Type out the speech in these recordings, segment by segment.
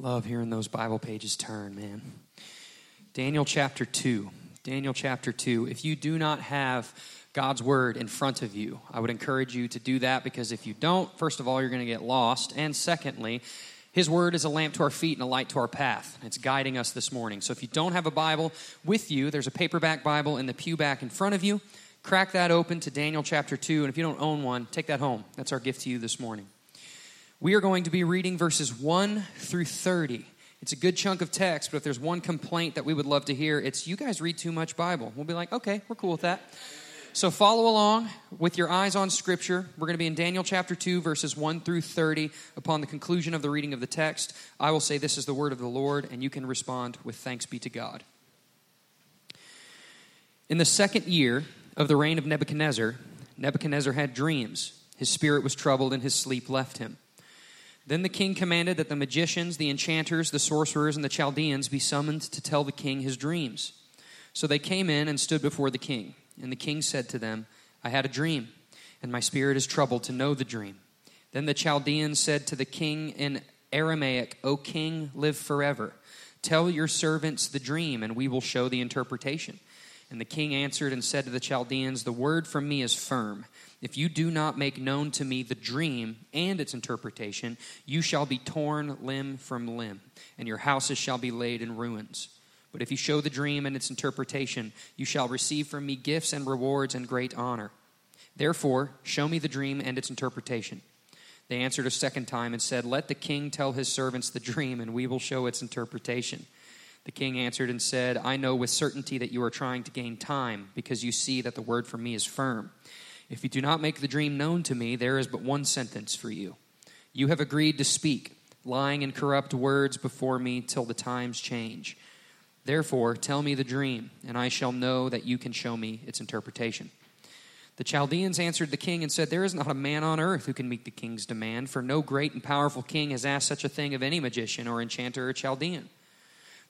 Love hearing those Bible pages turn, man. Daniel chapter 2. Daniel chapter 2. If you do not have God's word in front of you, I would encourage you to do that because if you don't, first of all, you're going to get lost. And secondly, his word is a lamp to our feet and a light to our path. It's guiding us this morning. So if you don't have a Bible with you, there's a paperback Bible in the pew back in front of you. Crack that open to Daniel chapter 2. And if you don't own one, take that home. That's our gift to you this morning. We are going to be reading verses 1 through 30. It's a good chunk of text, but if there's one complaint that we would love to hear, it's you guys read too much Bible. We'll be like, okay, we're cool with that. So follow along with your eyes on Scripture. We're going to be in Daniel chapter 2, verses 1 through 30. Upon the conclusion of the reading of the text, I will say, This is the word of the Lord, and you can respond with thanks be to God. In the second year of the reign of Nebuchadnezzar, Nebuchadnezzar had dreams. His spirit was troubled, and his sleep left him. Then the king commanded that the magicians, the enchanters, the sorcerers, and the Chaldeans be summoned to tell the king his dreams. So they came in and stood before the king. And the king said to them, I had a dream, and my spirit is troubled to know the dream. Then the Chaldeans said to the king in Aramaic, O king, live forever. Tell your servants the dream, and we will show the interpretation. And the king answered and said to the Chaldeans, The word from me is firm. If you do not make known to me the dream and its interpretation, you shall be torn limb from limb, and your houses shall be laid in ruins. But if you show the dream and its interpretation, you shall receive from me gifts and rewards and great honor. Therefore, show me the dream and its interpretation. They answered a second time and said, Let the king tell his servants the dream, and we will show its interpretation. The king answered and said, I know with certainty that you are trying to gain time, because you see that the word from me is firm. If you do not make the dream known to me, there is but one sentence for you. You have agreed to speak, lying and corrupt words before me till the times change. Therefore, tell me the dream, and I shall know that you can show me its interpretation. The Chaldeans answered the king and said, There is not a man on earth who can meet the king's demand, for no great and powerful king has asked such a thing of any magician or enchanter or Chaldean.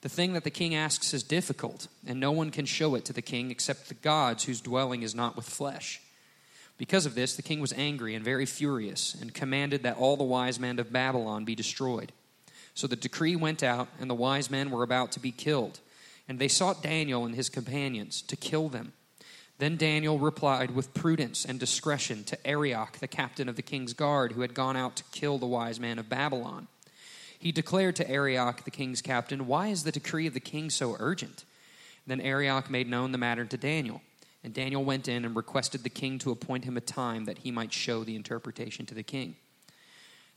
The thing that the king asks is difficult, and no one can show it to the king except the gods whose dwelling is not with flesh. Because of this, the king was angry and very furious, and commanded that all the wise men of Babylon be destroyed. So the decree went out, and the wise men were about to be killed. And they sought Daniel and his companions to kill them. Then Daniel replied with prudence and discretion to Arioch, the captain of the king's guard, who had gone out to kill the wise man of Babylon. He declared to Arioch, the king's captain, Why is the decree of the king so urgent? Then Arioch made known the matter to Daniel. And Daniel went in and requested the king to appoint him a time that he might show the interpretation to the king.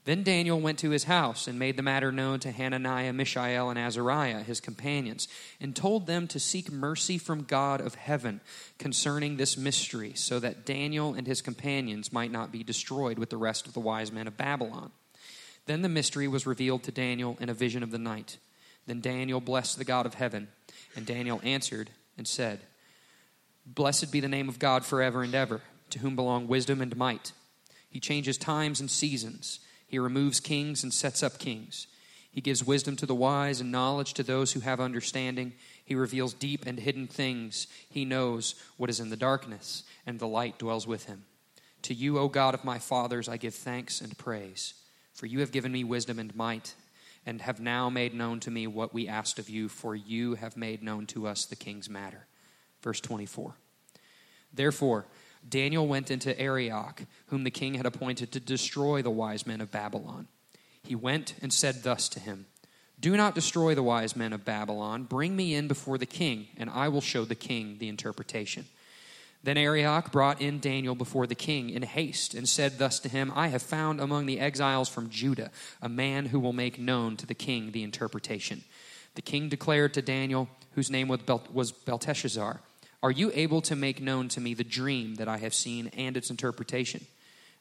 Then Daniel went to his house and made the matter known to Hananiah, Mishael, and Azariah, his companions, and told them to seek mercy from God of heaven concerning this mystery, so that Daniel and his companions might not be destroyed with the rest of the wise men of Babylon. Then the mystery was revealed to Daniel in a vision of the night. Then Daniel blessed the God of heaven, and Daniel answered and said, Blessed be the name of God forever and ever, to whom belong wisdom and might. He changes times and seasons. He removes kings and sets up kings. He gives wisdom to the wise and knowledge to those who have understanding. He reveals deep and hidden things. He knows what is in the darkness, and the light dwells with him. To you, O God of my fathers, I give thanks and praise, for you have given me wisdom and might, and have now made known to me what we asked of you, for you have made known to us the king's matter. Verse 24. Therefore, Daniel went into Arioch, whom the king had appointed to destroy the wise men of Babylon. He went and said thus to him Do not destroy the wise men of Babylon. Bring me in before the king, and I will show the king the interpretation. Then Arioch brought in Daniel before the king in haste and said thus to him I have found among the exiles from Judah a man who will make known to the king the interpretation. The king declared to Daniel, whose name was Belteshazzar, are you able to make known to me the dream that I have seen and its interpretation?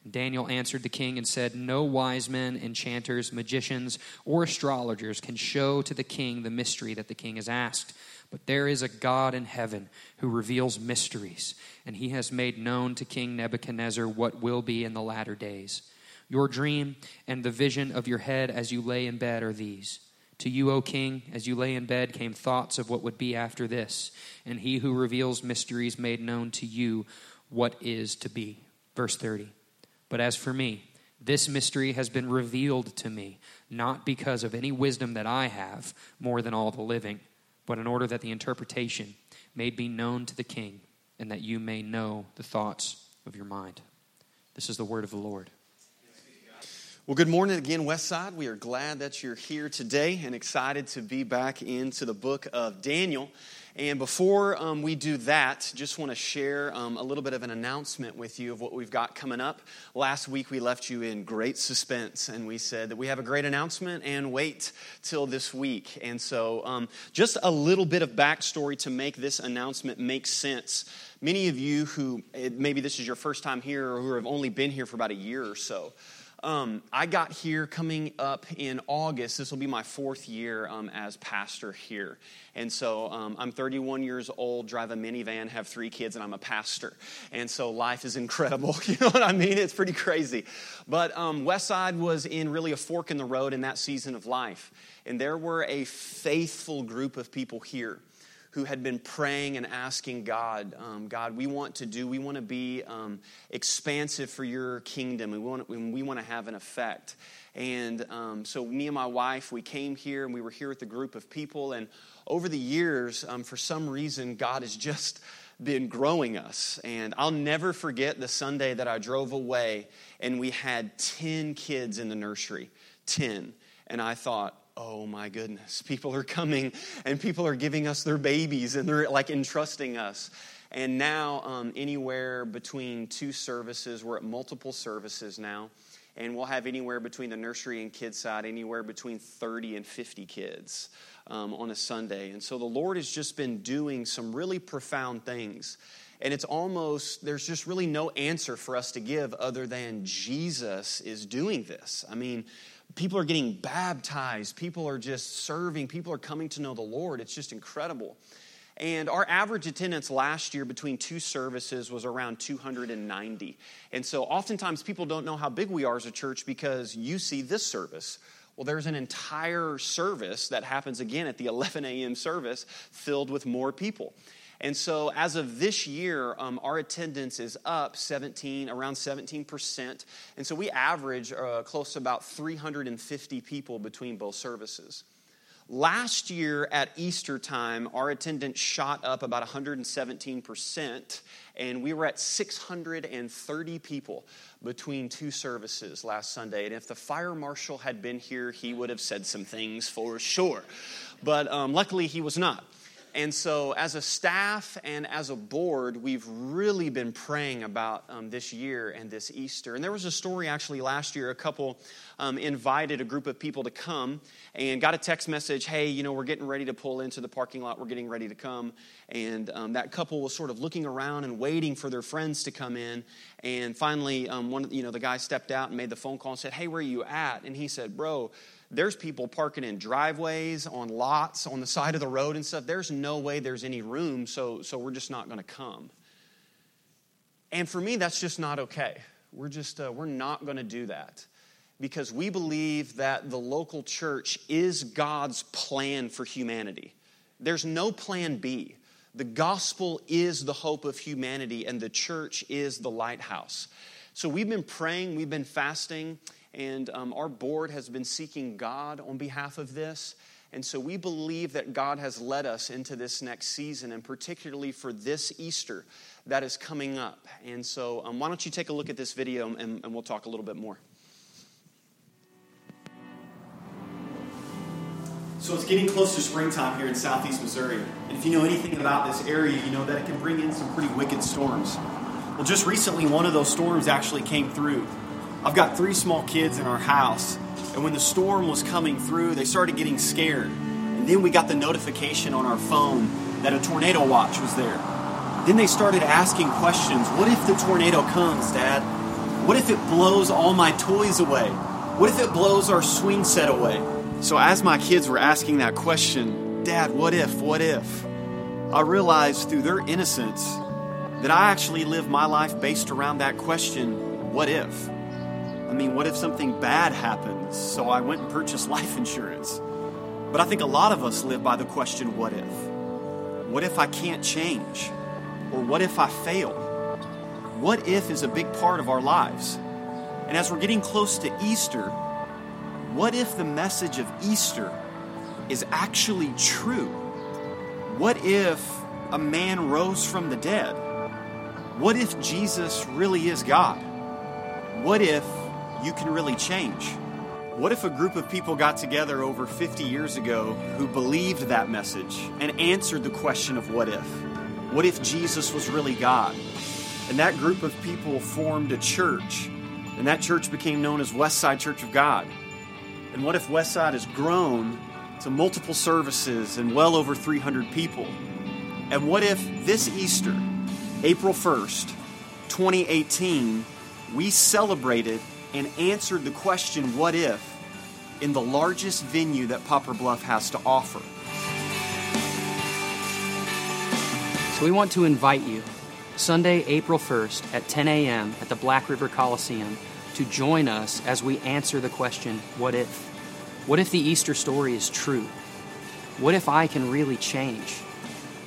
Daniel answered the king and said, No wise men, enchanters, magicians, or astrologers can show to the king the mystery that the king has asked. But there is a God in heaven who reveals mysteries, and he has made known to King Nebuchadnezzar what will be in the latter days. Your dream and the vision of your head as you lay in bed are these. To you, O king, as you lay in bed, came thoughts of what would be after this, and he who reveals mysteries made known to you what is to be. Verse 30. But as for me, This mystery has been revealed to me, not because of any wisdom that I have more than all the living, but in order that the interpretation may be known to the king, and that you may know the thoughts of your mind. This is the word of the Lord. Well, good morning again, Westside. We are glad that you're here today and excited to be back into the book of Daniel. And before um, we do that, just want to share um, a little bit of an announcement with you of what we've got coming up. Last week, we left you in great suspense, and we said that we have a great announcement and wait till this week. And so, um, just a little bit of backstory to make this announcement make sense. Many of you who maybe this is your first time here or who have only been here for about a year or so, um, I got here coming up in August. This will be my fourth year um, as pastor here. And so um, I'm 31 years old, drive a minivan, have three kids, and I'm a pastor. And so life is incredible. You know what I mean? It's pretty crazy. But um, Westside was in really a fork in the road in that season of life. And there were a faithful group of people here who had been praying and asking God, um, God, we want to do, we want to be um, expansive for your kingdom, we want, we want to have an effect. And um, so, me and my wife, we came here and we were here with a group of people. And over the years, um, for some reason, God has just been growing us. And I'll never forget the Sunday that I drove away and we had 10 kids in the nursery. 10. And I thought, oh my goodness, people are coming and people are giving us their babies and they're like entrusting us. And now, um, anywhere between two services, we're at multiple services now. And we'll have anywhere between the nursery and kids side, anywhere between 30 and 50 kids um, on a Sunday. And so the Lord has just been doing some really profound things. And it's almost, there's just really no answer for us to give other than Jesus is doing this. I mean, people are getting baptized, people are just serving, people are coming to know the Lord. It's just incredible. And our average attendance last year between two services was around 290. And so oftentimes people don't know how big we are as a church because you see this service. Well, there's an entire service that happens again at the 11 a.m. service filled with more people. And so, as of this year, um, our attendance is up 17, around 17%. And so, we average uh, close to about 350 people between both services. Last year at Easter time, our attendance shot up about 117%, and we were at 630 people between two services last Sunday. And if the fire marshal had been here, he would have said some things for sure. But um, luckily, he was not. And so, as a staff and as a board, we've really been praying about um, this year and this Easter. And there was a story actually last year. A couple um, invited a group of people to come and got a text message hey, you know, we're getting ready to pull into the parking lot. We're getting ready to come. And um, that couple was sort of looking around and waiting for their friends to come in. And finally, um, one, you know, the guy stepped out and made the phone call and said, hey, where are you at? And he said, bro, there's people parking in driveways, on lots, on the side of the road and stuff. There's no way there's any room, so, so we're just not going to come. And for me, that's just not okay. We're just, uh, we're not going to do that because we believe that the local church is God's plan for humanity. There's no plan B. The gospel is the hope of humanity, and the church is the lighthouse. So we've been praying, we've been fasting, and um, our board has been seeking God on behalf of this. And so we believe that God has led us into this next season, and particularly for this Easter that is coming up. And so, um, why don't you take a look at this video and, and we'll talk a little bit more. So it's getting close to springtime here in southeast Missouri. And if you know anything about this area, you know that it can bring in some pretty wicked storms. Well, just recently, one of those storms actually came through. I've got three small kids in our house, and when the storm was coming through, they started getting scared. And then we got the notification on our phone that a tornado watch was there. Then they started asking questions What if the tornado comes, Dad? What if it blows all my toys away? What if it blows our swing set away? So, as my kids were asking that question, Dad, what if, what if? I realized through their innocence that I actually live my life based around that question, what if? I mean, what if something bad happens? So I went and purchased life insurance. But I think a lot of us live by the question, what if? What if I can't change? Or what if I fail? What if is a big part of our lives. And as we're getting close to Easter, what if the message of Easter is actually true? What if a man rose from the dead? What if Jesus really is God? What if you can really change? What if a group of people got together over 50 years ago who believed that message and answered the question of what if? What if Jesus was really God? And that group of people formed a church, and that church became known as Westside Church of God. And what if Westside has grown to multiple services and well over 300 people? And what if this Easter, April 1st, 2018, we celebrated and answered the question, What if? in the largest venue that Poplar Bluff has to offer. So we want to invite you Sunday, April 1st at 10 a.m. at the Black River Coliseum to join us as we answer the question, What if? What if the Easter story is true? What if I can really change?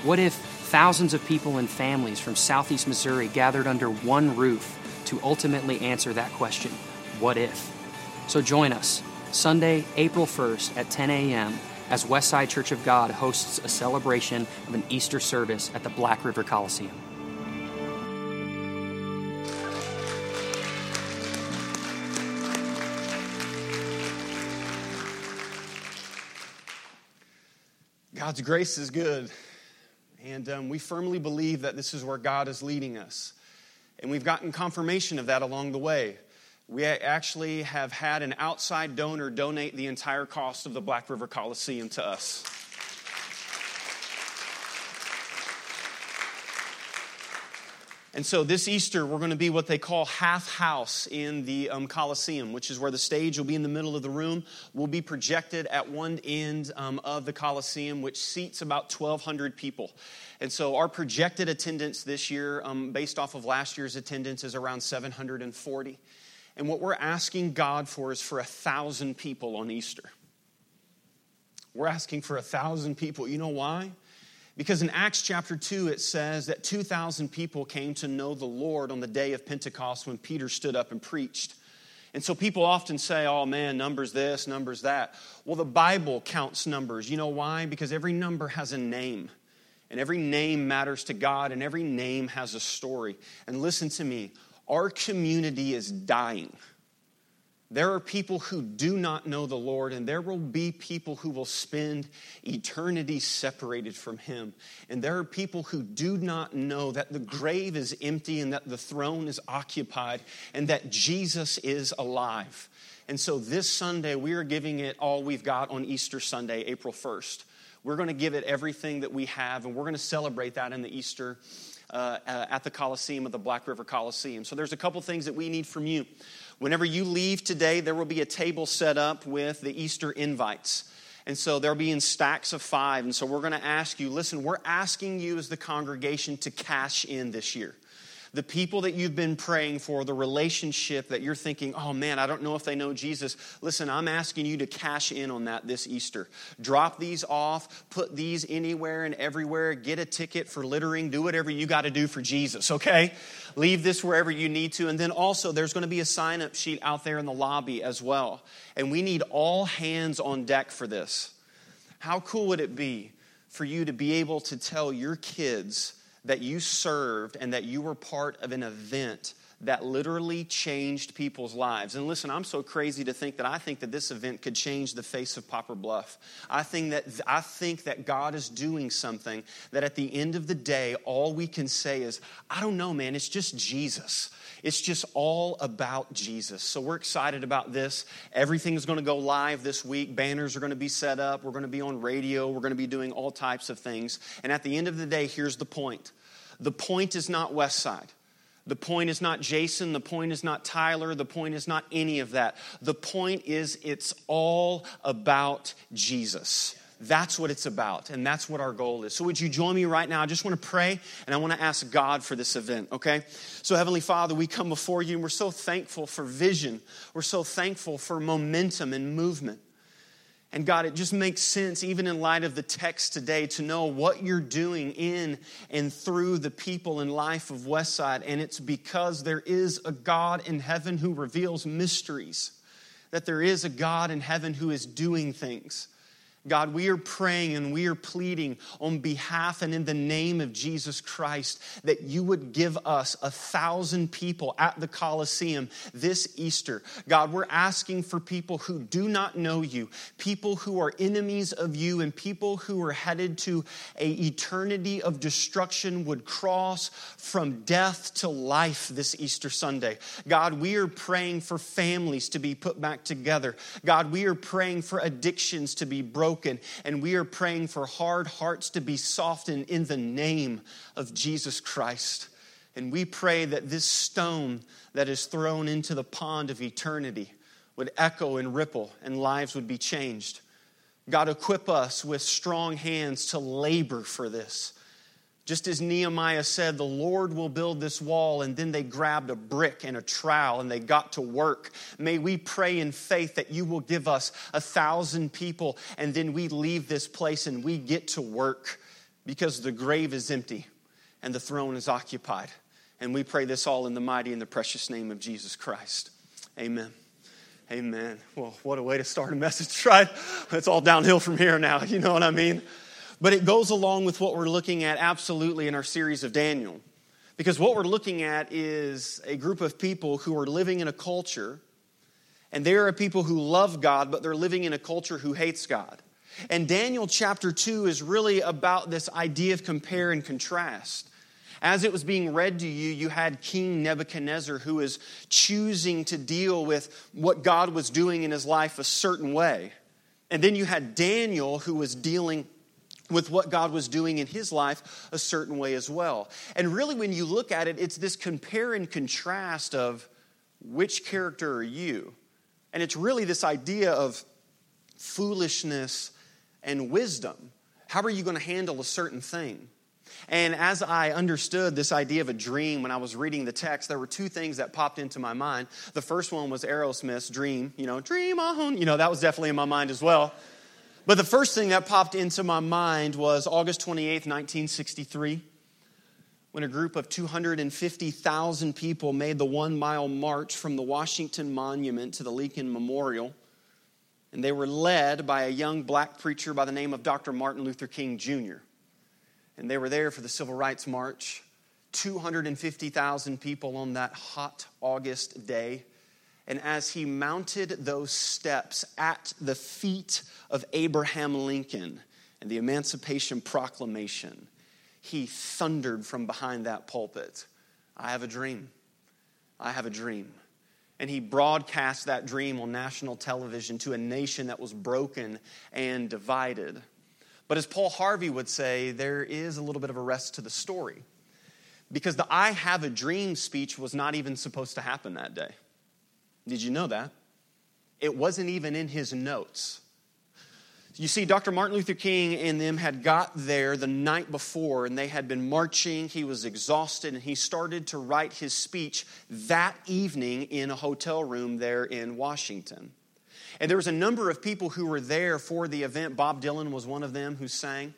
What if thousands of people and families from southeast Missouri gathered under one roof to ultimately answer that question, What if? So join us Sunday, April 1st at 10 a.m. as Westside Church of God hosts a celebration of an Easter service at the Black River Coliseum. God's grace is good. And um, we firmly believe that this is where God is leading us. And we've gotten confirmation of that along the way. We actually have had an outside donor donate the entire cost of the Black River Coliseum to us. And so this Easter, we're going to be what they call half house in the um, Coliseum, which is where the stage will be in the middle of the room. We'll be projected at one end um, of the Coliseum, which seats about 1,200 people. And so our projected attendance this year, um, based off of last year's attendance, is around 740. And what we're asking God for is for a thousand people on Easter. We're asking for a thousand people. You know why? Because in Acts chapter 2, it says that 2,000 people came to know the Lord on the day of Pentecost when Peter stood up and preached. And so people often say, oh man, numbers this, numbers that. Well, the Bible counts numbers. You know why? Because every number has a name. And every name matters to God, and every name has a story. And listen to me our community is dying. There are people who do not know the Lord, and there will be people who will spend eternity separated from Him. And there are people who do not know that the grave is empty and that the throne is occupied and that Jesus is alive. And so this Sunday, we are giving it all we've got on Easter Sunday, April 1st. We're going to give it everything that we have, and we're going to celebrate that in the Easter uh, uh, at the Coliseum of the Black River Coliseum. So there's a couple things that we need from you. Whenever you leave today, there will be a table set up with the Easter invites. And so they'll be in stacks of five. And so we're going to ask you listen, we're asking you as the congregation to cash in this year the people that you've been praying for, the relationship that you're thinking, oh man, I don't know if they know Jesus. Listen, I'm asking you to cash in on that this Easter. Drop these off, put these anywhere and everywhere, get a ticket for littering, do whatever you got to do for Jesus, okay? Leave this wherever you need to. And then also, there's going to be a sign up sheet out there in the lobby as well. And we need all hands on deck for this. How cool would it be for you to be able to tell your kids? That you served and that you were part of an event that literally changed people's lives. And listen, I'm so crazy to think that I think that this event could change the face of Poplar Bluff. I think that I think that God is doing something that at the end of the day all we can say is, I don't know, man, it's just Jesus. It's just all about Jesus. So we're excited about this. Everything's going to go live this week. Banners are going to be set up. We're going to be on radio. We're going to be doing all types of things. And at the end of the day, here's the point the point is not West Side. The point is not Jason. The point is not Tyler. The point is not any of that. The point is it's all about Jesus. That's what it's about, and that's what our goal is. So, would you join me right now? I just want to pray and I want to ask God for this event, okay? So, Heavenly Father, we come before you and we're so thankful for vision. We're so thankful for momentum and movement. And God, it just makes sense, even in light of the text today, to know what you're doing in and through the people and life of Westside. And it's because there is a God in heaven who reveals mysteries, that there is a God in heaven who is doing things. God, we are praying and we are pleading on behalf and in the name of Jesus Christ that you would give us a thousand people at the Coliseum this Easter. God, we're asking for people who do not know you, people who are enemies of you, and people who are headed to a eternity of destruction would cross from death to life this Easter Sunday. God, we are praying for families to be put back together. God, we are praying for addictions to be broken broken. And we are praying for hard hearts to be softened in the name of Jesus Christ. And we pray that this stone that is thrown into the pond of eternity would echo and ripple and lives would be changed. God, equip us with strong hands to labor for this. Just as Nehemiah said, the Lord will build this wall, and then they grabbed a brick and a trowel and they got to work. May we pray in faith that you will give us a thousand people, and then we leave this place and we get to work because the grave is empty and the throne is occupied. And we pray this all in the mighty and the precious name of Jesus Christ. Amen. Amen. Well, what a way to start a message, right? It's all downhill from here now. You know what I mean? But it goes along with what we're looking at absolutely in our series of Daniel. Because what we're looking at is a group of people who are living in a culture, and there are people who love God, but they're living in a culture who hates God. And Daniel chapter 2 is really about this idea of compare and contrast. As it was being read to you, you had King Nebuchadnezzar who is choosing to deal with what God was doing in his life a certain way. And then you had Daniel who was dealing with what God was doing in his life a certain way as well. And really, when you look at it, it's this compare and contrast of which character are you? And it's really this idea of foolishness and wisdom. How are you going to handle a certain thing? And as I understood this idea of a dream when I was reading the text, there were two things that popped into my mind. The first one was Aerosmith's Dream, you know, Dream on. You know, that was definitely in my mind as well. But the first thing that popped into my mind was August 28th, 1963, when a group of 250,000 people made the one mile march from the Washington Monument to the Lincoln Memorial. And they were led by a young black preacher by the name of Dr. Martin Luther King Jr. And they were there for the Civil Rights March. 250,000 people on that hot August day. And as he mounted those steps at the feet of Abraham Lincoln and the Emancipation Proclamation, he thundered from behind that pulpit I have a dream. I have a dream. And he broadcast that dream on national television to a nation that was broken and divided. But as Paul Harvey would say, there is a little bit of a rest to the story. Because the I have a dream speech was not even supposed to happen that day. Did you know that? It wasn't even in his notes. You see, Dr. Martin Luther King and them had got there the night before and they had been marching. He was exhausted and he started to write his speech that evening in a hotel room there in Washington. And there was a number of people who were there for the event. Bob Dylan was one of them who sang.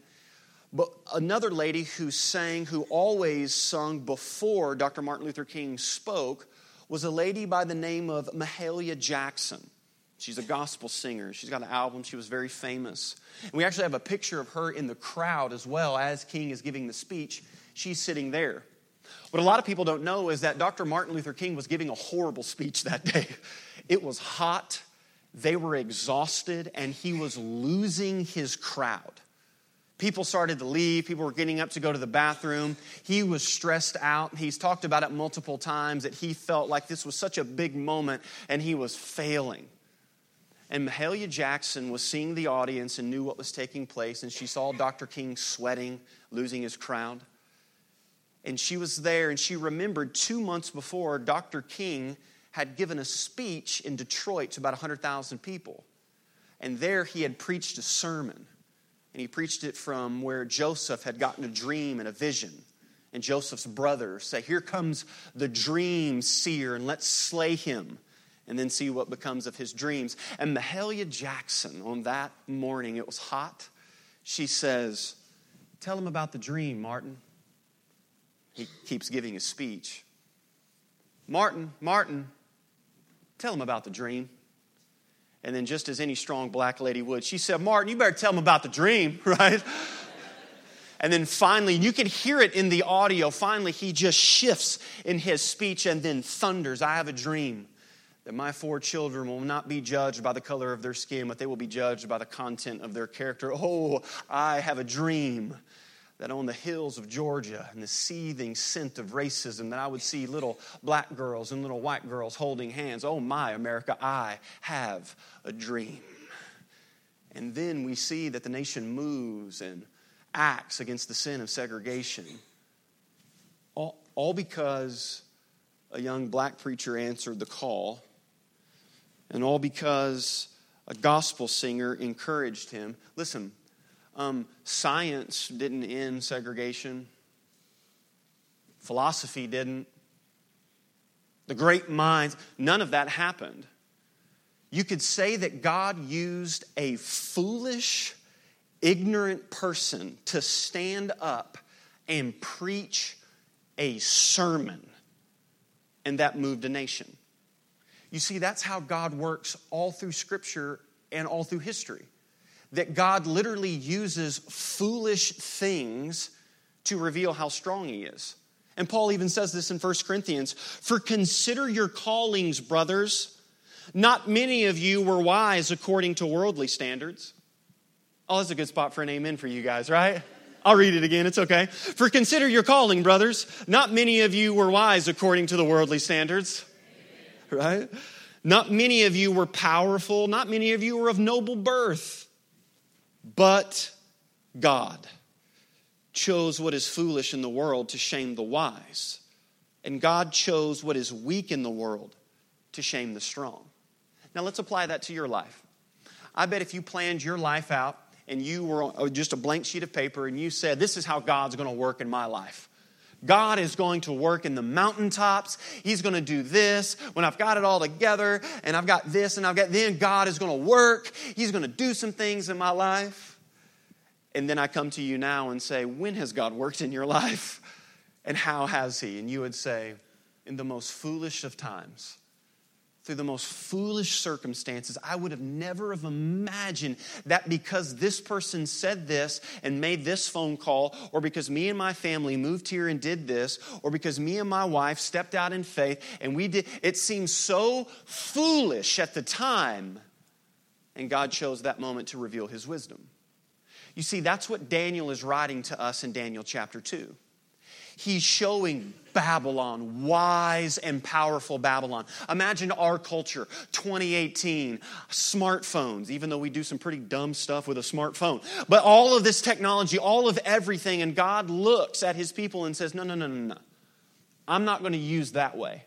But another lady who sang, who always sung before Dr. Martin Luther King spoke, was a lady by the name of Mahalia Jackson. She's a gospel singer. She's got an album. She was very famous. And we actually have a picture of her in the crowd as well as King is giving the speech. She's sitting there. What a lot of people don't know is that Dr. Martin Luther King was giving a horrible speech that day. It was hot, they were exhausted, and he was losing his crowd. People started to leave. People were getting up to go to the bathroom. He was stressed out. He's talked about it multiple times that he felt like this was such a big moment and he was failing. And Mahalia Jackson was seeing the audience and knew what was taking place, and she saw Dr. King sweating, losing his crown. And she was there, and she remembered two months before, Dr. King had given a speech in Detroit to about 100,000 people. And there he had preached a sermon and he preached it from where Joseph had gotten a dream and a vision. And Joseph's brothers say, Here comes the dream seer, and let's slay him. and then see what becomes of his dreams. And Mahalia Jackson, on that morning, it was hot, she says, Tell him about the dream, Martin. He keeps giving his speech. Martin, Martin, tell him about the dream. And then, just as any strong black lady would, she said, Martin, you better tell him about the dream, right? And then finally, you can hear it in the audio. Finally, he just shifts in his speech and then thunders I have a dream that my four children will not be judged by the color of their skin, but they will be judged by the content of their character. Oh, I have a dream that on the hills of Georgia and the seething scent of racism that I would see little black girls and little white girls holding hands. Oh my America, I have a dream. And then we see that the nation moves and acts against the sin of segregation. All, all because a young black preacher answered the call, and all because a gospel singer encouraged him. Listen, um, science didn't end segregation, philosophy didn't. The great minds, none of that happened. You could say that God used a foolish, ignorant person to stand up and preach a sermon, and that moved a nation. You see, that's how God works all through Scripture and all through history. That God literally uses foolish things to reveal how strong He is. And Paul even says this in 1 Corinthians For consider your callings, brothers. Not many of you were wise according to worldly standards. Oh, that's a good spot for an amen for you guys, right? I'll read it again, it's okay. For consider your calling, brothers. Not many of you were wise according to the worldly standards, right? Not many of you were powerful. Not many of you were of noble birth. But God chose what is foolish in the world to shame the wise. And God chose what is weak in the world to shame the strong. Now let's apply that to your life. I bet if you planned your life out and you were oh, just a blank sheet of paper and you said, This is how God's going to work in my life. God is going to work in the mountaintops. He's going to do this when I've got it all together and I've got this and I've got then God is going to work. He's going to do some things in my life. And then I come to you now and say, When has God worked in your life? And how has He? And you would say, In the most foolish of times through the most foolish circumstances. I would have never have imagined that because this person said this and made this phone call, or because me and my family moved here and did this, or because me and my wife stepped out in faith and we did, it seemed so foolish at the time. And God chose that moment to reveal his wisdom. You see, that's what Daniel is writing to us in Daniel chapter 2. He's showing Babylon, wise and powerful Babylon. Imagine our culture, 2018, smartphones, even though we do some pretty dumb stuff with a smartphone. But all of this technology, all of everything, and God looks at his people and says, No, no, no, no, no. I'm not going to use that way.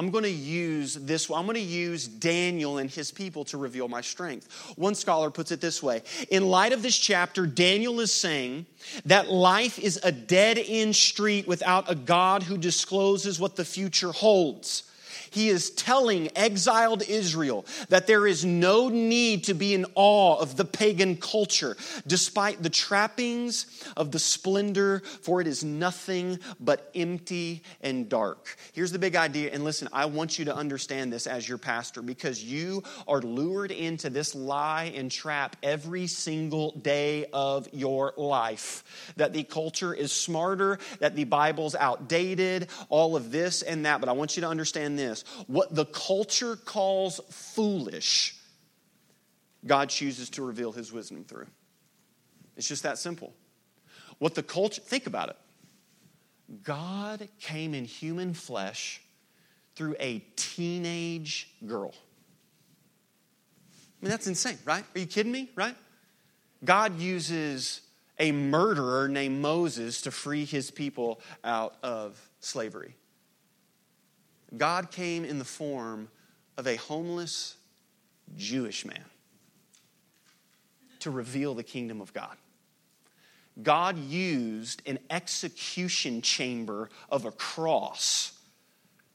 I'm going to use this. I'm going to use Daniel and his people to reveal my strength. One scholar puts it this way In light of this chapter, Daniel is saying that life is a dead end street without a God who discloses what the future holds. He is telling exiled Israel that there is no need to be in awe of the pagan culture, despite the trappings of the splendor, for it is nothing but empty and dark. Here's the big idea, and listen, I want you to understand this as your pastor because you are lured into this lie and trap every single day of your life. That the culture is smarter, that the Bible's outdated, all of this and that. But I want you to understand this what the culture calls foolish, God chooses to reveal his wisdom through. It's just that simple. What the culture, think about it. God came in human flesh through a teenage girl. I mean, that's insane, right? Are you kidding me, right? God uses a murderer named Moses to free his people out of slavery. God came in the form of a homeless Jewish man to reveal the kingdom of God. God used an execution chamber of a cross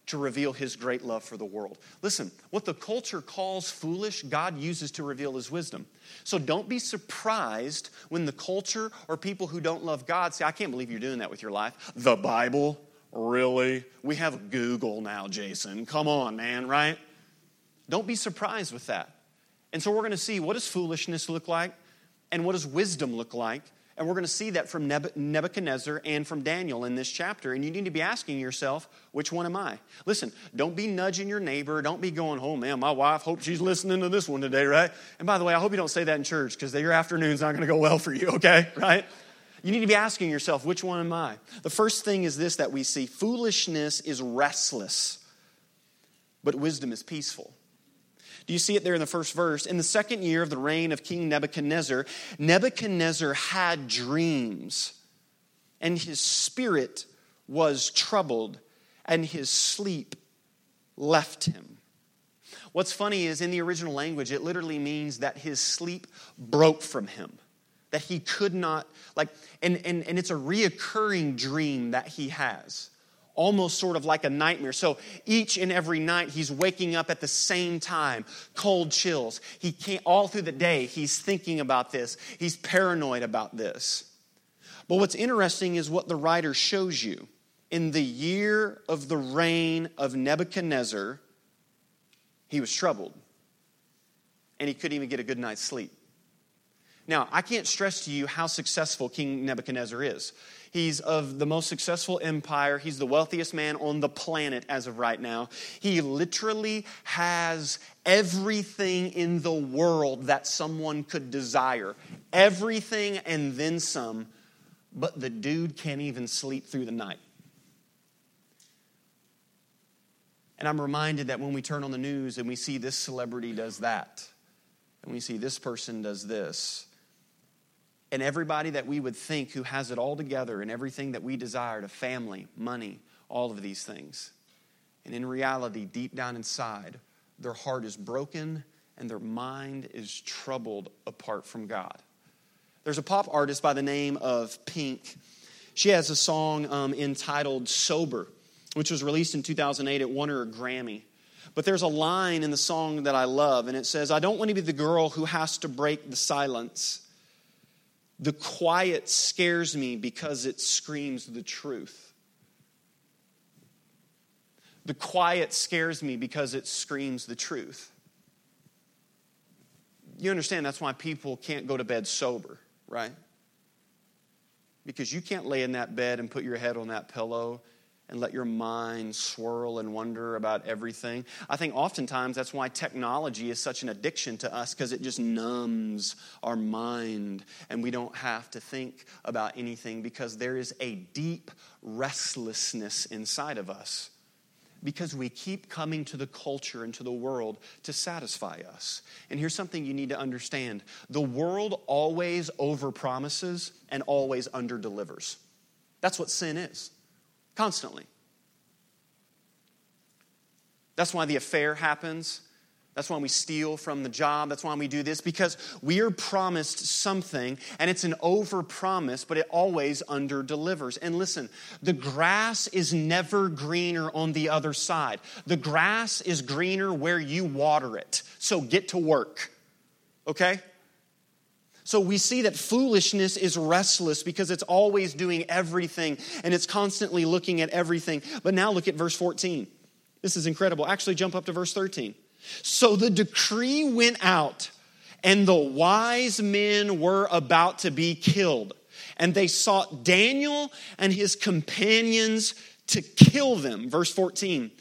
to reveal his great love for the world. Listen, what the culture calls foolish, God uses to reveal his wisdom. So don't be surprised when the culture or people who don't love God say, I can't believe you're doing that with your life. The Bible? Really? We have Google now, Jason. Come on, man, right? Don't be surprised with that. And so we're going to see what does foolishness look like and what does wisdom look like and we're going to see that from Nebuchadnezzar and from Daniel in this chapter. And you need to be asking yourself, which one am I? Listen, don't be nudging your neighbor. Don't be going, oh man, my wife, hope she's listening to this one today, right? And by the way, I hope you don't say that in church because your afternoon's not going to go well for you, okay? Right? You need to be asking yourself, which one am I? The first thing is this that we see foolishness is restless, but wisdom is peaceful. Do you see it there in the first verse? In the second year of the reign of King Nebuchadnezzar, Nebuchadnezzar had dreams, and his spirit was troubled, and his sleep left him. What's funny is in the original language, it literally means that his sleep broke from him. That he could not, like, and, and, and it's a reoccurring dream that he has almost sort of like a nightmare. So each and every night he's waking up at the same time, cold chills. He can't, all through the day, he's thinking about this. He's paranoid about this. But what's interesting is what the writer shows you. In the year of the reign of Nebuchadnezzar, he was troubled and he couldn't even get a good night's sleep. Now, I can't stress to you how successful King Nebuchadnezzar is. He's of the most successful empire. He's the wealthiest man on the planet as of right now. He literally has everything in the world that someone could desire. Everything and then some. But the dude can't even sleep through the night. And I'm reminded that when we turn on the news and we see this celebrity does that, and we see this person does this, and everybody that we would think who has it all together and everything that we desire to family, money, all of these things. And in reality, deep down inside, their heart is broken and their mind is troubled apart from God. There's a pop artist by the name of Pink. She has a song um, entitled Sober, which was released in 2008. It won her a Grammy. But there's a line in the song that I love, and it says, I don't want to be the girl who has to break the silence. The quiet scares me because it screams the truth. The quiet scares me because it screams the truth. You understand that's why people can't go to bed sober, right? Because you can't lay in that bed and put your head on that pillow and let your mind swirl and wonder about everything. I think oftentimes that's why technology is such an addiction to us because it just numbs our mind and we don't have to think about anything because there is a deep restlessness inside of us because we keep coming to the culture and to the world to satisfy us. And here's something you need to understand the world always overpromises and always underdelivers. That's what sin is. Constantly. That's why the affair happens. That's why we steal from the job. That's why we do this, because we are promised something, and it's an over promise, but it always under delivers. And listen, the grass is never greener on the other side. The grass is greener where you water it. So get to work, okay? So we see that foolishness is restless because it's always doing everything and it's constantly looking at everything. But now look at verse 14. This is incredible. Actually, jump up to verse 13. So the decree went out, and the wise men were about to be killed. And they sought Daniel and his companions to kill them. Verse 14.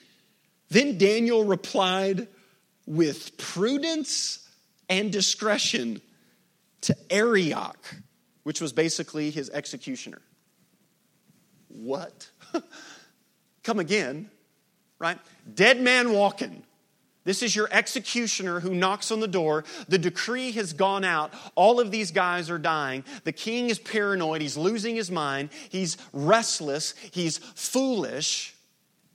Then Daniel replied with prudence and discretion to Arioch, which was basically his executioner. What? Come again, right? Dead man walking. This is your executioner who knocks on the door. The decree has gone out. All of these guys are dying. The king is paranoid. He's losing his mind. He's restless. He's foolish.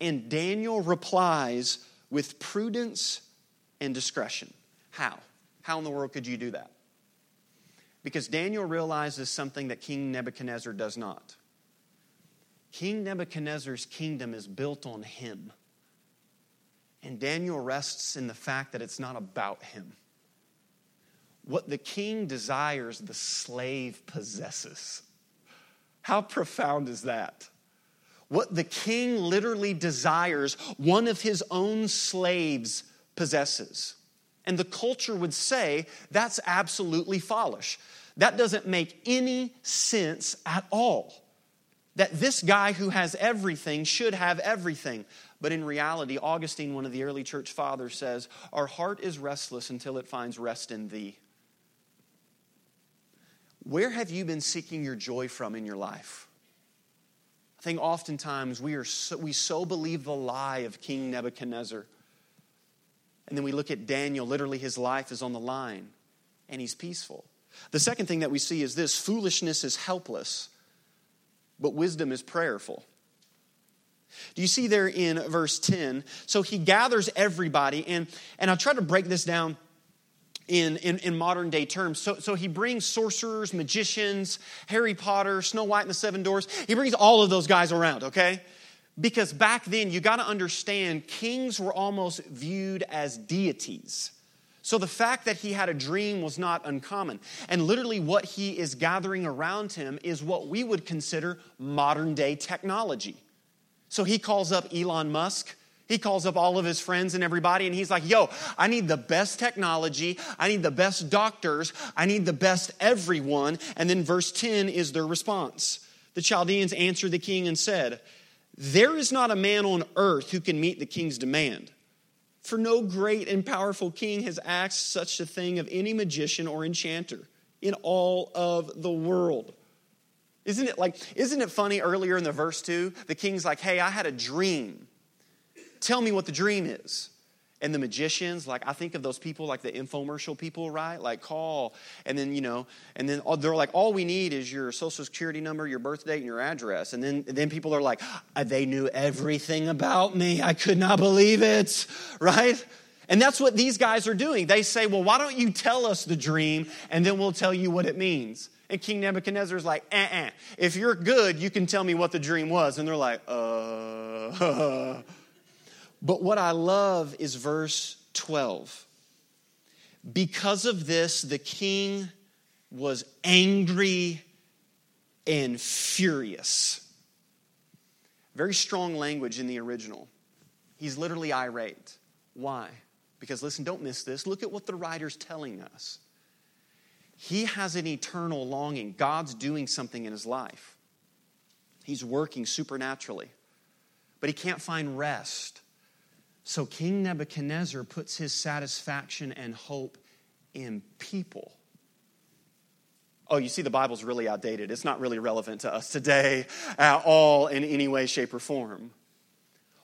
And Daniel replies with prudence and discretion. How? How in the world could you do that? Because Daniel realizes something that King Nebuchadnezzar does not. King Nebuchadnezzar's kingdom is built on him, And Daniel rests in the fact that it's not about him. What the king desires, the slave possesses. How profound is that? What the king literally desires, one of his own slaves possesses. And the culture would say that's absolutely foolish. That doesn't make any sense at all. That this guy who has everything should have everything. But in reality, Augustine, one of the early church fathers, says, Our heart is restless until it finds rest in thee. Where have you been seeking your joy from in your life? I think oftentimes we, are so, we so believe the lie of King Nebuchadnezzar. And then we look at Daniel, literally, his life is on the line, and he's peaceful. The second thing that we see is this foolishness is helpless, but wisdom is prayerful. Do you see there in verse 10? So he gathers everybody, and, and I'll try to break this down in, in, in, modern day terms. So, so he brings sorcerers, magicians, Harry Potter, Snow White and the Seven Dwarves. He brings all of those guys around, okay? Because back then, you got to understand, kings were almost viewed as deities. So the fact that he had a dream was not uncommon. And literally, what he is gathering around him is what we would consider modern day technology. So he calls up Elon Musk. He calls up all of his friends and everybody, and he's like, Yo, I need the best technology. I need the best doctors. I need the best everyone. And then verse 10 is their response. The Chaldeans answered the king and said, There is not a man on earth who can meet the king's demand. For no great and powerful king has asked such a thing of any magician or enchanter in all of the world. Isn't it like, isn't it funny earlier in the verse 2? The king's like, hey, I had a dream. Tell me what the dream is. And the magicians, like I think of those people like the infomercial people, right? Like call, and then you know, and then they're like, all we need is your social security number, your birth date, and your address. And then and then people are like, ah, they knew everything about me. I could not believe it, right? And that's what these guys are doing. They say, well, why don't you tell us the dream, and then we'll tell you what it means. And King Nebuchadnezzar is like, eh. If you're good, you can tell me what the dream was. And they're like, uh. but what I love is verse 12. Because of this, the king was angry and furious. Very strong language in the original. He's literally irate. Why? Because listen, don't miss this. Look at what the writer's telling us. He has an eternal longing. God's doing something in his life, he's working supernaturally, but he can't find rest. So King Nebuchadnezzar puts his satisfaction and hope in people. Oh, you see, the Bible's really outdated. It's not really relevant to us today at all in any way, shape, or form.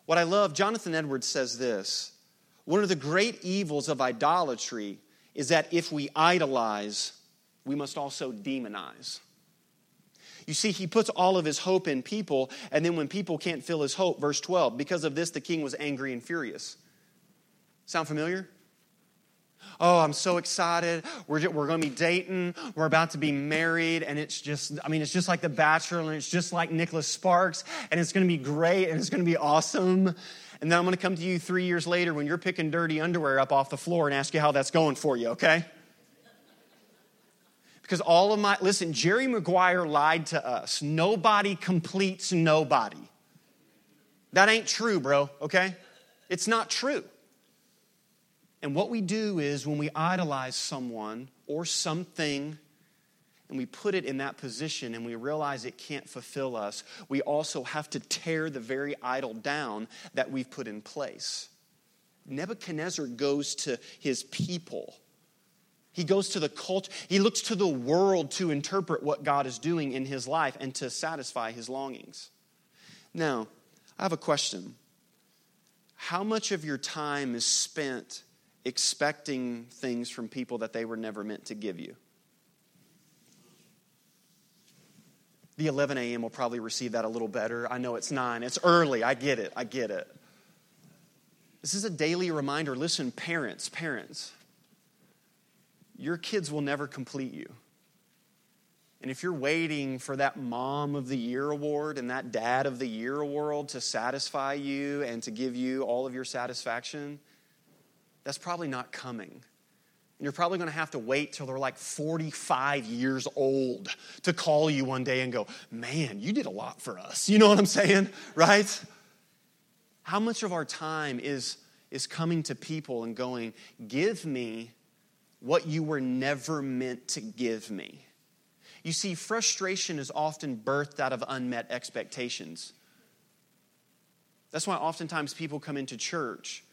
What I love, Jonathan Edwards says this one of the great evils of idolatry is that if we idolize, we must also demonize. You see, he puts all of his hope in people, and then when people can't fill his hope, verse 12, because of this, the king was angry and furious. Sound familiar? Oh, I'm so excited. We're, we're going to be dating. We're about to be married. And it's just, I mean, it's just like The Bachelor, and it's just like Nicholas Sparks, and it's going to be great, and it's going to be awesome. And then I'm going to come to you three years later when you're picking dirty underwear up off the floor and ask you how that's going for you, okay? Because all of my, listen, Jerry Maguire lied to us. Nobody completes nobody. That ain't true, bro, okay? It's not true. And what we do is when we idolize someone or something and we put it in that position and we realize it can't fulfill us, we also have to tear the very idol down that we've put in place. Nebuchadnezzar goes to his people he goes to the culture, he looks to the world to interpret what God is doing in his life and to satisfy his longings. Now, I have a question. How much of your time is spent expecting things from people that they were never meant to give you? The 11 a.m. will probably receive that a little better. I know it's 9. It's early. I get it. I get it. This is a daily reminder. Listen, parents, parents, your kids will never complete you. And if you're waiting for that mom of the year award and that dad of the year award to satisfy you and to give you all of your satisfaction, that's probably not coming. And you're probably going to have to wait till they're like 45 years old to call you one day and go, Man, you did a lot for us. You know what I'm saying? Right? How much of our time is, is coming to people and going, Give me what you were never meant to give me? You see, frustration is often birthed out of unmet expectations. That's why oftentimes people come into church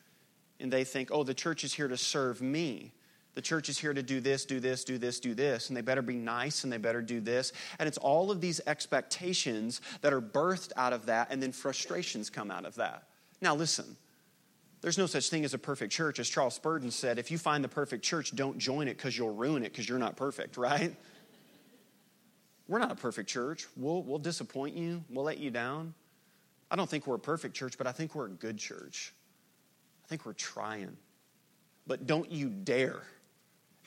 and they think, oh, the church is here to serve me. The church is here to do this, do this, do this, do this, and they better be nice and they better do this. And it's all of these expectations that are birthed out of that, and then frustrations come out of that. Now, listen, there's no such thing as a perfect church. As Charles Spurgeon said, if you find the perfect church, don't join it because you'll ruin it because you're not perfect, right? We're not a perfect church. We'll, we'll disappoint you, we'll let you down. I don't think we're a perfect church, but I think we're a good church. I think we're trying. But don't you dare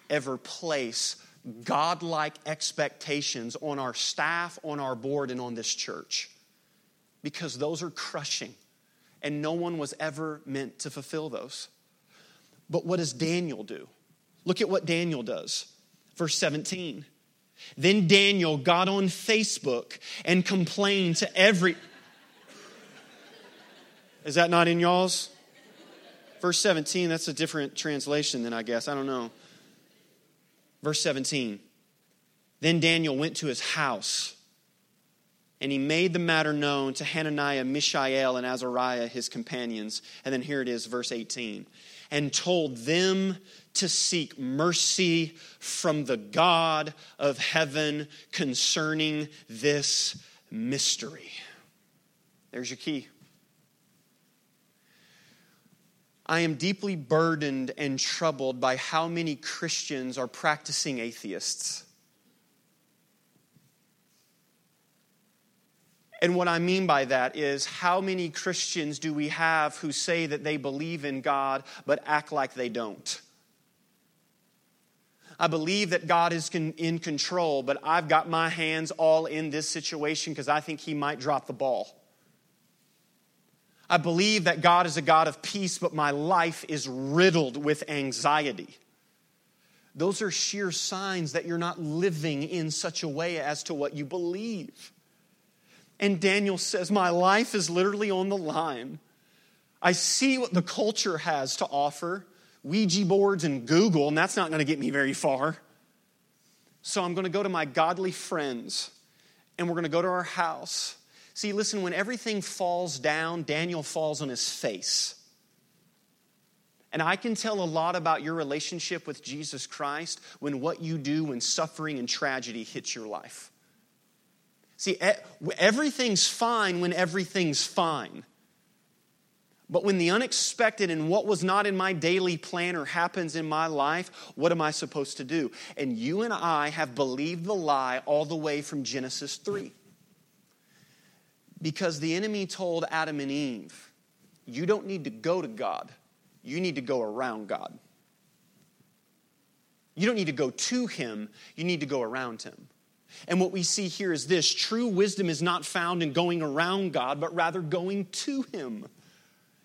ever place godlike expectations on our staff, on our board, and on this church because those are crushing and no one was ever meant to fulfill those. But what does Daniel do? Look at what Daniel does. Verse 17. Then Daniel got on Facebook and complained to every. Is that not in y'all's? Verse 17, that's a different translation than I guess. I don't know. Verse 17. Then Daniel went to his house and he made the matter known to Hananiah, Mishael, and Azariah, his companions. And then here it is, verse 18. And told them to seek mercy from the God of heaven concerning this mystery. There's your key. I am deeply burdened and troubled by how many Christians are practicing atheists. And what I mean by that is how many Christians do we have who say that they believe in God but act like they don't? I believe that God is in control, but I've got my hands all in this situation because I think He might drop the ball. I believe that God is a God of peace, but my life is riddled with anxiety. Those are sheer signs that you're not living in such a way as to what you believe. And Daniel says, My life is literally on the line. I see what the culture has to offer. Ouija boards and Google, and that's not going to get me very far. So I'm going to go to my godly friends, and we're going to go to our house. See, listen, when everything falls down, Daniel falls on his face. And I can tell a lot about your relationship with Jesus Christ when what you do when suffering and tragedy hits your life. See, everything's fine when everything's fine. But when the unexpected and what was not in my daily planner happens in my life, what am I supposed to do? And you and I have believed the lie all the way from Genesis 3. Because the enemy told Adam and Eve, you don't need to go to God, you need to go around God. You don't need to go to him, you need to go around him. And what we see here is this true wisdom is not found in going around God, but rather going to him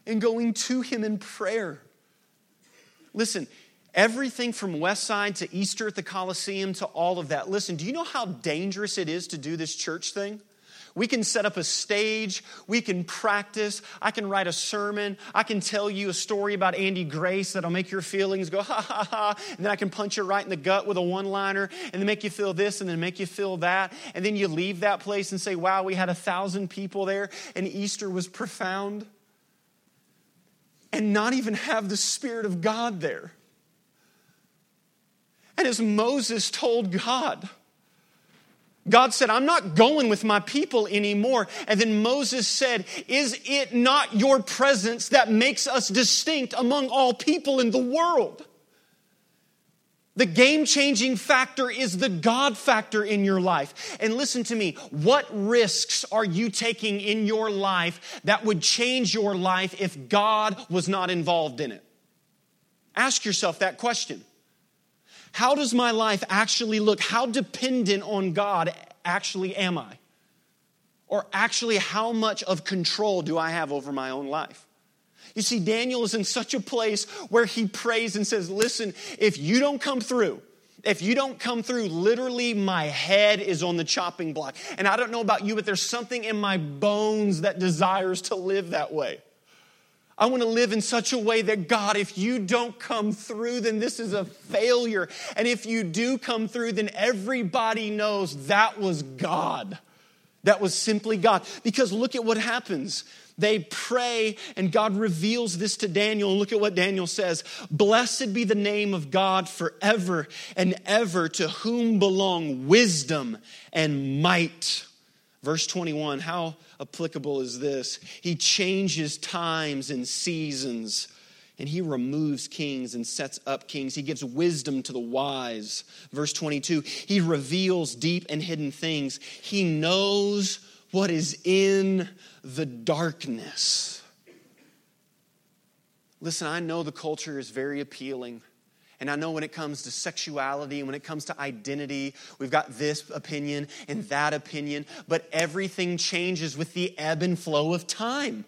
and going to Him in prayer. Listen, everything from Westside to Easter at the Coliseum to all of that. Listen, do you know how dangerous it is to do this church thing? We can set up a stage. We can practice. I can write a sermon. I can tell you a story about Andy Grace that'll make your feelings go ha ha ha. And then I can punch you right in the gut with a one liner and then make you feel this and then make you feel that. And then you leave that place and say, wow, we had a thousand people there and Easter was profound and not even have the Spirit of God there. And as Moses told God, God said, I'm not going with my people anymore. And then Moses said, Is it not your presence that makes us distinct among all people in the world? The game changing factor is the God factor in your life. And listen to me, what risks are you taking in your life that would change your life if God was not involved in it? Ask yourself that question. How does my life actually look? How dependent on God actually am I? Or actually, how much of control do I have over my own life? You see, Daniel is in such a place where he prays and says, Listen, if you don't come through, if you don't come through, literally my head is on the chopping block. And I don't know about you, but there's something in my bones that desires to live that way. I want to live in such a way that God, if you don't come through, then this is a failure. And if you do come through, then everybody knows that was God. That was simply God. Because look at what happens. They pray, and God reveals this to Daniel. Look at what Daniel says Blessed be the name of God forever and ever, to whom belong wisdom and might. Verse 21, how applicable is this? He changes times and seasons and he removes kings and sets up kings. He gives wisdom to the wise. Verse 22 He reveals deep and hidden things. He knows what is in the darkness. Listen, I know the culture is very appealing. And I know when it comes to sexuality, and when it comes to identity, we've got this opinion and that opinion, but everything changes with the ebb and flow of time.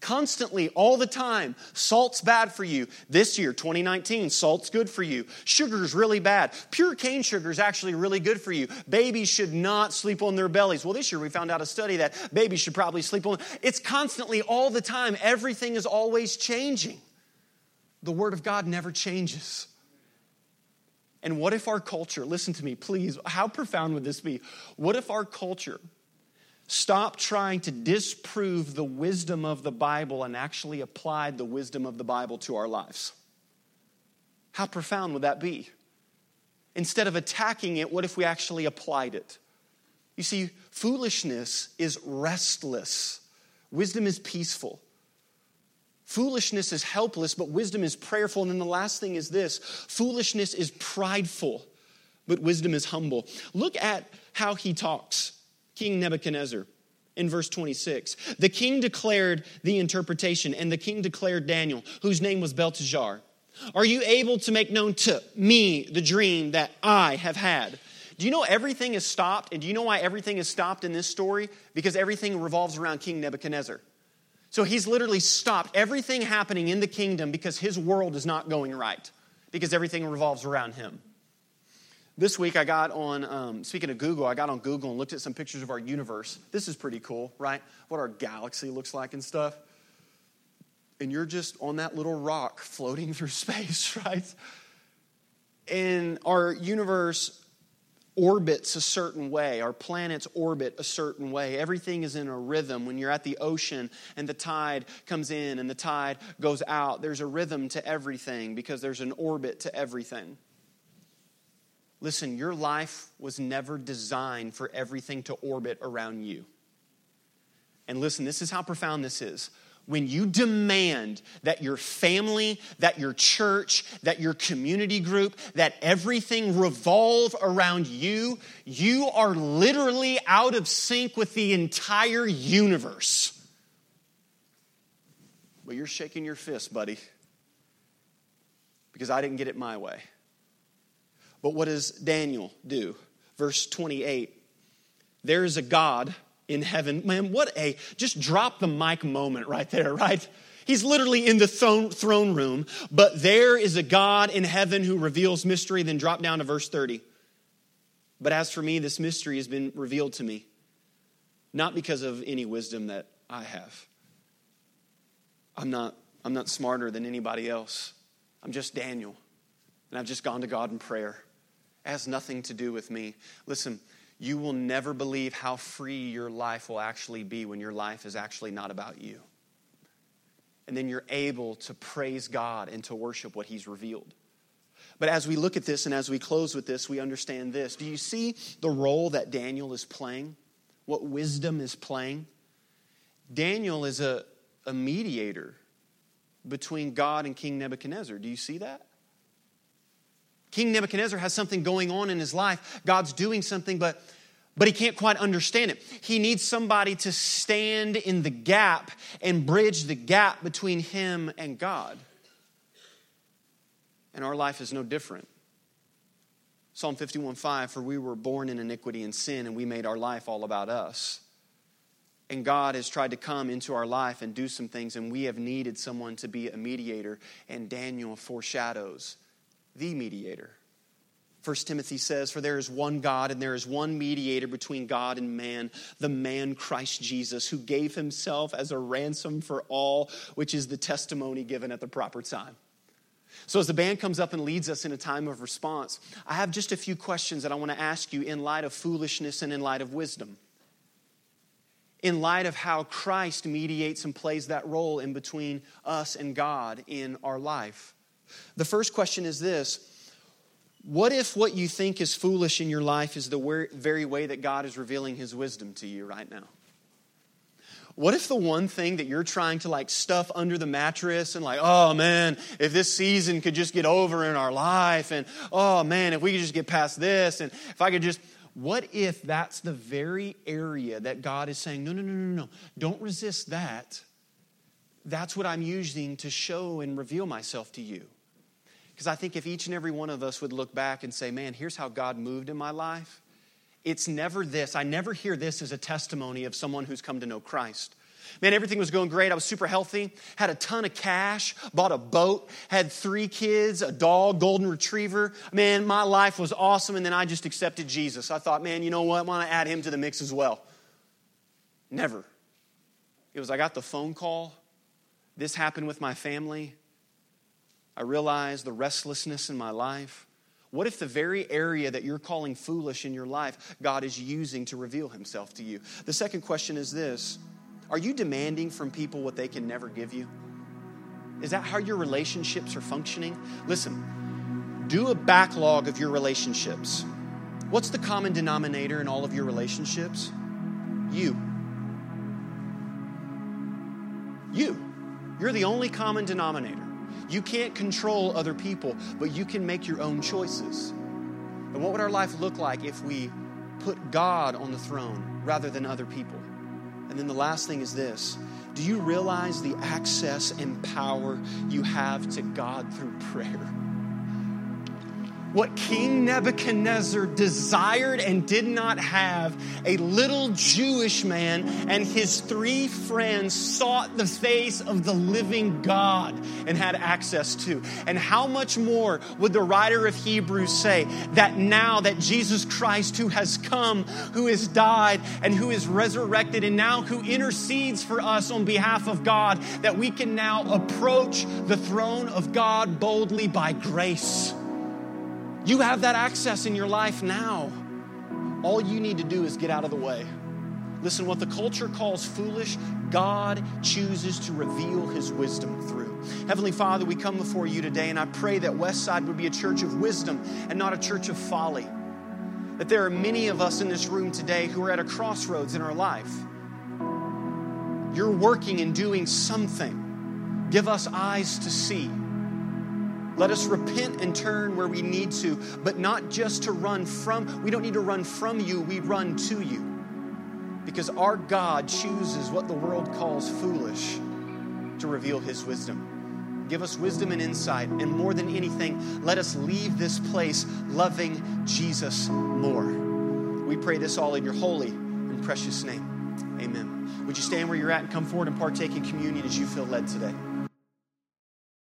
Constantly, all the time. Salt's bad for you. This year, 2019, salt's good for you. Sugar's really bad. Pure cane sugar is actually really good for you. Babies should not sleep on their bellies. Well, this year we found out a study that babies should probably sleep on. It's constantly, all the time. Everything is always changing. The Word of God never changes. And what if our culture, listen to me, please, how profound would this be? What if our culture Stop trying to disprove the wisdom of the Bible and actually applied the wisdom of the Bible to our lives. How profound would that be? Instead of attacking it, what if we actually applied it? You see, foolishness is restless, wisdom is peaceful. Foolishness is helpless, but wisdom is prayerful. And then the last thing is this foolishness is prideful, but wisdom is humble. Look at how he talks. King Nebuchadnezzar in verse 26. The king declared the interpretation, and the king declared Daniel, whose name was Belteshazzar. Are you able to make known to me the dream that I have had? Do you know everything is stopped? And do you know why everything is stopped in this story? Because everything revolves around King Nebuchadnezzar. So he's literally stopped everything happening in the kingdom because his world is not going right, because everything revolves around him. This week I got on, um, speaking of Google, I got on Google and looked at some pictures of our universe. This is pretty cool, right? What our galaxy looks like and stuff. And you're just on that little rock floating through space, right? And our universe orbits a certain way. Our planets orbit a certain way. Everything is in a rhythm. When you're at the ocean and the tide comes in and the tide goes out, there's a rhythm to everything because there's an orbit to everything. Listen, your life was never designed for everything to orbit around you. And listen, this is how profound this is. When you demand that your family, that your church, that your community group, that everything revolve around you, you are literally out of sync with the entire universe. Well, you're shaking your fist, buddy, because I didn't get it my way. But what does Daniel do? Verse 28 There is a God in heaven. Man, what a, just drop the mic moment right there, right? He's literally in the throne room, but there is a God in heaven who reveals mystery. Then drop down to verse 30. But as for me, this mystery has been revealed to me, not because of any wisdom that I have. I'm not, I'm not smarter than anybody else. I'm just Daniel, and I've just gone to God in prayer. It has nothing to do with me. Listen, you will never believe how free your life will actually be when your life is actually not about you. And then you're able to praise God and to worship what He's revealed. But as we look at this and as we close with this, we understand this. Do you see the role that Daniel is playing? What wisdom is playing? Daniel is a, a mediator between God and King Nebuchadnezzar. Do you see that? King Nebuchadnezzar has something going on in his life. God's doing something, but, but he can't quite understand it. He needs somebody to stand in the gap and bridge the gap between him and God. And our life is no different. Psalm 51 5, for we were born in iniquity and sin, and we made our life all about us. And God has tried to come into our life and do some things, and we have needed someone to be a mediator. And Daniel foreshadows the mediator. 1 Timothy says, For there is one God, and there is one mediator between God and man, the man Christ Jesus, who gave himself as a ransom for all, which is the testimony given at the proper time. So, as the band comes up and leads us in a time of response, I have just a few questions that I want to ask you in light of foolishness and in light of wisdom in light of how Christ mediates and plays that role in between us and God in our life. The first question is this What if what you think is foolish in your life is the very way that God is revealing His wisdom to you right now? What if the one thing that you're trying to like stuff under the mattress and like, oh man, if this season could just get over in our life, and oh man, if we could just get past this, and if I could just, what if that's the very area that God is saying, no, no, no, no, no, don't resist that? That's what I'm using to show and reveal myself to you. Because I think if each and every one of us would look back and say, man, here's how God moved in my life, it's never this. I never hear this as a testimony of someone who's come to know Christ. Man, everything was going great. I was super healthy, had a ton of cash, bought a boat, had three kids, a dog, golden retriever. Man, my life was awesome. And then I just accepted Jesus. I thought, man, you know what? I want to add him to the mix as well. Never. It was, I got the phone call. This happened with my family. I realize the restlessness in my life. What if the very area that you're calling foolish in your life, God is using to reveal himself to you? The second question is this are you demanding from people what they can never give you? Is that how your relationships are functioning? Listen, do a backlog of your relationships. What's the common denominator in all of your relationships? You. You. You're the only common denominator. You can't control other people, but you can make your own choices. And what would our life look like if we put God on the throne rather than other people? And then the last thing is this Do you realize the access and power you have to God through prayer? What King Nebuchadnezzar desired and did not have, a little Jewish man and his three friends sought the face of the living God and had access to. And how much more would the writer of Hebrews say that now that Jesus Christ, who has come, who has died, and who is resurrected, and now who intercedes for us on behalf of God, that we can now approach the throne of God boldly by grace? You have that access in your life now. All you need to do is get out of the way. Listen, what the culture calls foolish, God chooses to reveal his wisdom through. Heavenly Father, we come before you today, and I pray that Westside would be a church of wisdom and not a church of folly. That there are many of us in this room today who are at a crossroads in our life. You're working and doing something. Give us eyes to see let us repent and turn where we need to, but not just to run from. We don't need to run from you, we run to you. Because our God chooses what the world calls foolish to reveal his wisdom. Give us wisdom and insight, and more than anything, let us leave this place loving Jesus more. We pray this all in your holy and precious name. Amen. Would you stand where you're at and come forward and partake in communion as you feel led today?